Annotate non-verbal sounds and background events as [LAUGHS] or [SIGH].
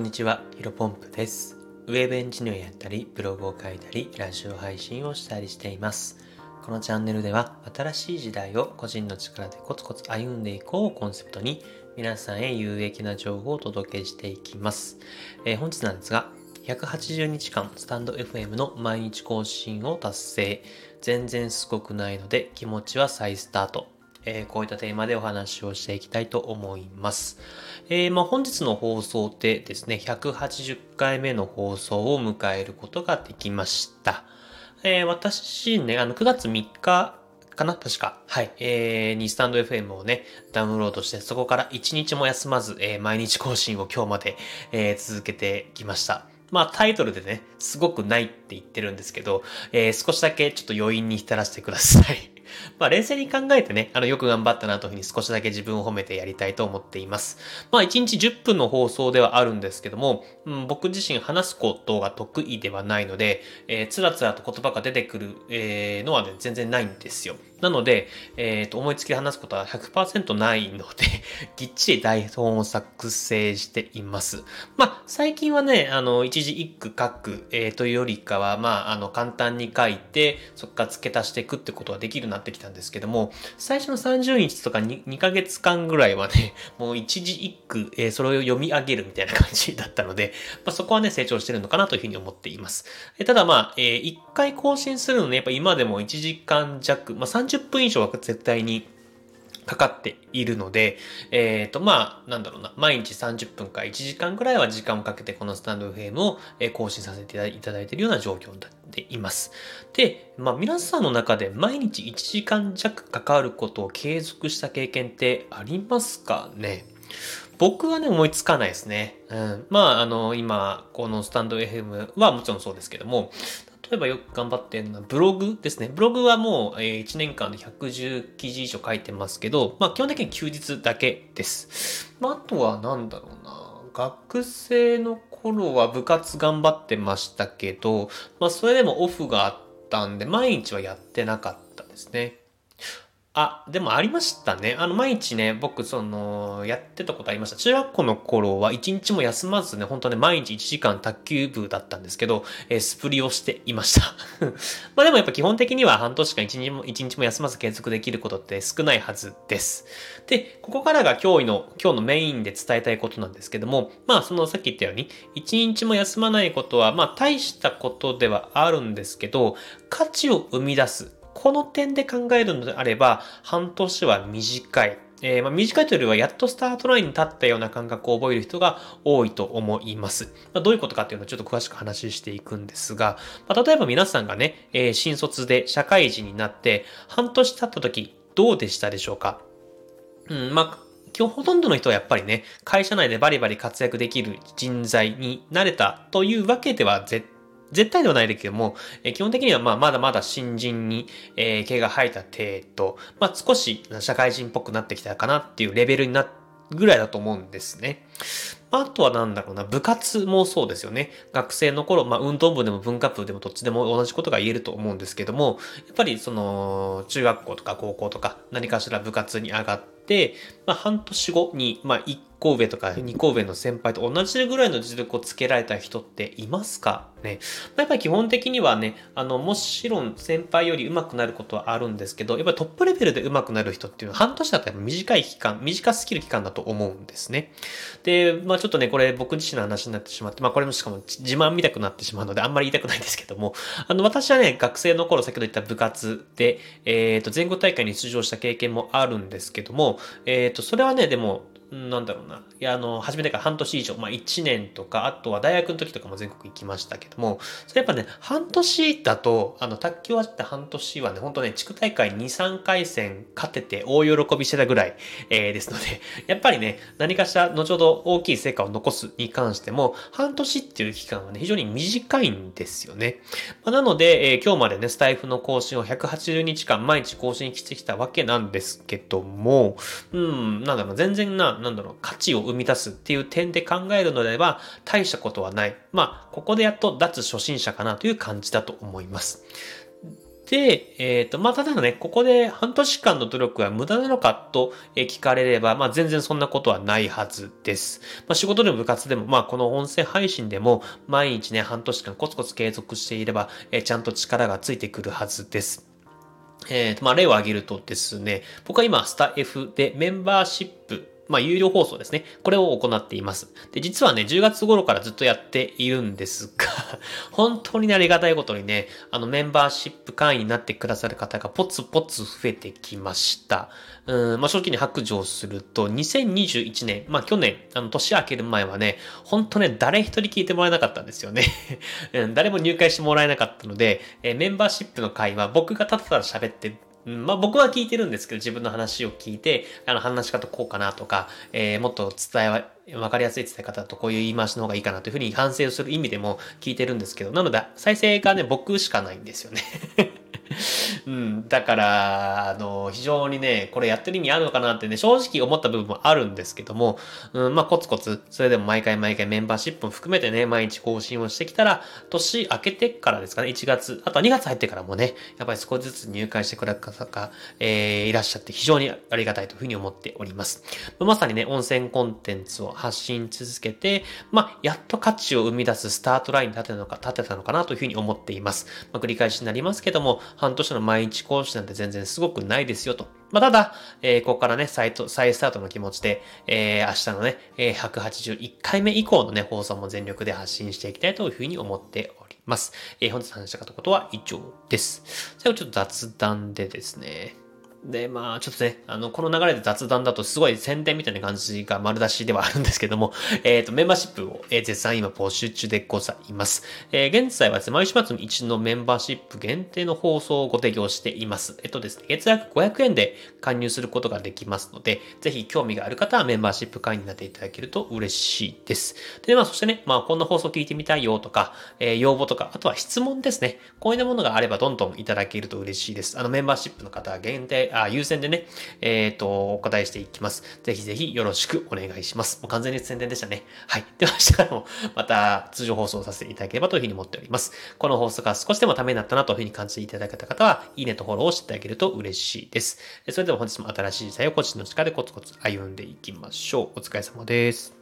こんにちは、ヒロポンプです。ウェブエンジニアやったり、ブログを書いたり、ラジオ配信をしたりしています。このチャンネルでは、新しい時代を個人の力でコツコツ歩んでいこうをコンセプトに、皆さんへ有益な情報をお届けしていきます。えー本日なんですが、180日間スタンド FM の毎日更新を達成。全然すごくないので気持ちは再スタート。えーこういったテーマでお話をしていきたいと思います。えーまあ、本日の放送でですね、180回目の放送を迎えることができました。えー私ね、あの、9月3日かな？確か。はい。えー、にスタンド FM をね、ダウンロードして、そこから1日も休まず、えー毎日更新を今日まで、えー続けてきました。まあタイトルでね、すごくないって言ってるんですけど、えー少しだけちょっと余韻に浸らせてください。まあ冷静に考えてね、あのよく頑張ったなというふうに少しだけ自分を褒めてやりたいと思っています。まあ1日10分の放送ではあるんですけども、うん、僕自身話すことが得意ではないので、えーつらつらと言葉が出てくる、えーのはね、全然ないんですよ。なので、えーと、思いつきで話すことは100%ないので、[LAUGHS] ぎっちり台本を作成しています。まあ、最近はね、あの、一字一句書く、えーというよりかは、まあ、あの、簡単に書いて、そこから付け足していくってことができるなってきたんですけども、最初の30日とか 2, 2ヶ月間ぐらいはね、[LAUGHS] もう一字一句、えーそれを読み上げるみたいな感じだったので、まあ、そこはね、成長してるのかなというふうに思っています。えーただまあ、え1回更新するのね、やっぱ今でも1時間弱、まあ、30分以上は絶対にかかっているので、えっ、と、まあ、なんだろうな、毎日30分か1時間くらいは時間をかけてこのスタンド FM を更新させていただいているような状況になっています。で、まあ、皆さんの中で毎日1時間弱かかることを継続した経験ってありますかね？僕はね、思いつかないですね。うん。まあ、あの、今、このスタンド FM はもちろんそうですけども、例えばよく頑張ってるのはブログですね。ブログはもう、1年間で110記事以上書いてますけど、まあ基本的に休日だけです。まああとはなんだろうな。学生の頃は部活頑張ってましたけど、まあそれでもオフがあったんで、毎日はやってなかったですね。あ、でもありましたね。あの、毎日ね、僕、その、やってたことありました。中学校の頃は一日も休まずね、本当ね、毎日1時間卓球部だったんですけど、えースプリをしていました。[LAUGHS] まあでもやっぱ基本的には半年間一日も、一日も休まず継続できることって少ないはずです。で、ここからが今日の、今日のメインで伝えたいことなんですけども、まあそのさっき言ったように、一日も休まないことは、まあ大したことではあるんですけど、価値を生み出す。この点で考えるのであれば、半年は短い。えーまあ、短いというよりは、やっとスタートラインに立ったような感覚を覚える人が多いと思います。まあ、どういうことかっていうのをちょっと詳しく話していくんですが、まあ、例えば皆さんがね、えー新卒で社会人になって、半年経った時、どうでしたでしょうか？うん、まあ、今日ほとんどの人はやっぱりね、会社内でバリバリ活躍できる人材になれたというわけでは絶絶対ではないですけども、えー基本的にはまあまだまだ新人に、えー毛が生えた程度、まあ少し社会人っぽくなってきたかなっていうレベルになぐらいだと思うんですね。あとはなんだろうな、部活もそうですよね。学生の頃、まあ運動部でも文化部でもどっちでも同じことが言えると思うんですけども、やっぱりその、中学校とか高校とか何かしら部活に上がって、まあ半年後に、まあ1個上とか2個上の先輩と同じぐらいの実力をつけられた人っていますか？ね。まあやっぱり基本的にはね、あの、もちろん先輩より上手くなることはあるんですけど、やっぱりトップレベルで上手くなる人っていうのは半年だったら短い期間、短すぎる期間だと思うんですね。で、でまあちょっとね、これ僕自身の話になってしまって、まあこれもしかも自慢見たくなってしまうのであんまり言いたくないんですけども、あの、私はね、学生の頃先ほど言った部活で、えっ、と、全国大会に出場した経験もあるんですけども、えっ、と、それはね、でも、なんだろうな。いや、あの、初めてから半年以上、まあ1年とか、あとは大学の時とかも全国行きましたけども、それやっぱね、半年だと、あの、卓球終わって半年はね、本当ね、地区大会2、3回戦勝てて大喜びしてたぐらい、えーですので、やっぱりね、何かしら後ほど大きい成果を残すに関しても、半年っていう期間はね、非常に短いんですよね。まあなので、えー今日までね、スタイフの更新を180日間毎日更新してきたわけなんですけども、うん、なんだろう、全然な、なんだろう、価値を生み出すっていう点で考えるのであれば、大したことはない。まあ、ここでやっと脱初心者かなという感じだと思います。で、えっ、ー、と、まあ、ただね、ここで半年間の努力は無駄なのかと聞かれれば、まあ、全然そんなことはないはずです。まあ、仕事でも部活でも、まあ、この音声配信でも、毎日ね、半年間コツコツ継続していれば、えー、ちゃんと力がついてくるはずです。えっ、ー、と、まあ、例を挙げるとですね、僕は今、スタ F でメンバーシップまあ、有料放送ですね。これを行っています。で、実はね、10月頃からずっとやっているんですが [LAUGHS] 本当に、ありがたいことにね、あの、メンバーシップ会員になってくださる方がポツポツ増えてきました。うん、まあ、正直に白状すると、2021年、まあ、去年、あの、年明ける前はね、本当ね、誰一人聞いてもらえなかったんですよね [LAUGHS] うん。誰も入会してもらえなかったので、えメンバーシップの会は僕がただただ喋ってうん、まあ僕は聞いてるんですけど、自分の話を聞いて、あの話し方こうかなとか、えー、もっと伝えは、わかりやすい伝え方とこういう言い回しの方がいいかなというふうに反省をする意味でも聞いてるんですけど、なので再生がね、僕しかないんですよね。うん、だから、あの、非常にね、これやってる意味あるのかなってね、正直思った部分もあるんですけども、うん、まあ、コツコツ、それでも毎回毎回メンバーシップも含めてね、毎日更新をしてきたら、年明けてからですかね、1月、あとは2月入ってからもね、やっぱり少しずつ入会してくれる方が、えー、いらっしゃって非常にありがたいというふうに思っております。まさにね、温泉コンテンツを発信続けて、まあ、やっと価値を生み出すスタートラインに立てたのか、立てたのかなというふうに思っています。まあ、繰り返しになりますけども、半年の毎日講師なんて全然すごくないですよと。まあ、ただ、えー、ここからね、再再スタートの気持ちで、えー、明日のね、え、181回目以降のね、放送も全力で発信していきたいというふうに思っております。えー、本日話したかったことは以上です。最後ちょっと雑談でですね、で、まあ、ちょっとね、あの、この流れで雑談だとすごい宣伝みたいな感じが丸出しではあるんですけども、[LAUGHS] えっ、ー、と、メンバーシップを、えー、絶賛今募集中でございます。えー、現在はですね、毎週末の1のメンバーシップ限定の放送をご提供しています。えっとですね、月額500円で加入することができますので、ぜひ興味がある方はメンバーシップ会員になっていただけると嬉しいです。で、まあ、そしてね、まあ、こんな放送聞いてみたいよとか、えー、要望とか、あとは質問ですね。こういうものがあればどんどんいただけると嬉しいです。あの、メンバーシップの方限定、あ、優先でね、えっ、ー、と、お答えしていきます。ぜひぜひよろしくお願いします。もう完全に宣伝でしたね。はい。では明日からもまた通常放送させていただければというふうに思っております。この放送が少しでもためになったなというふうに感じていただけた方は、いいねとフォローをしていただけると嬉しいです。それでは本日も新しい時代を個人の力でコツコツ歩んでいきましょう。お疲れ様です。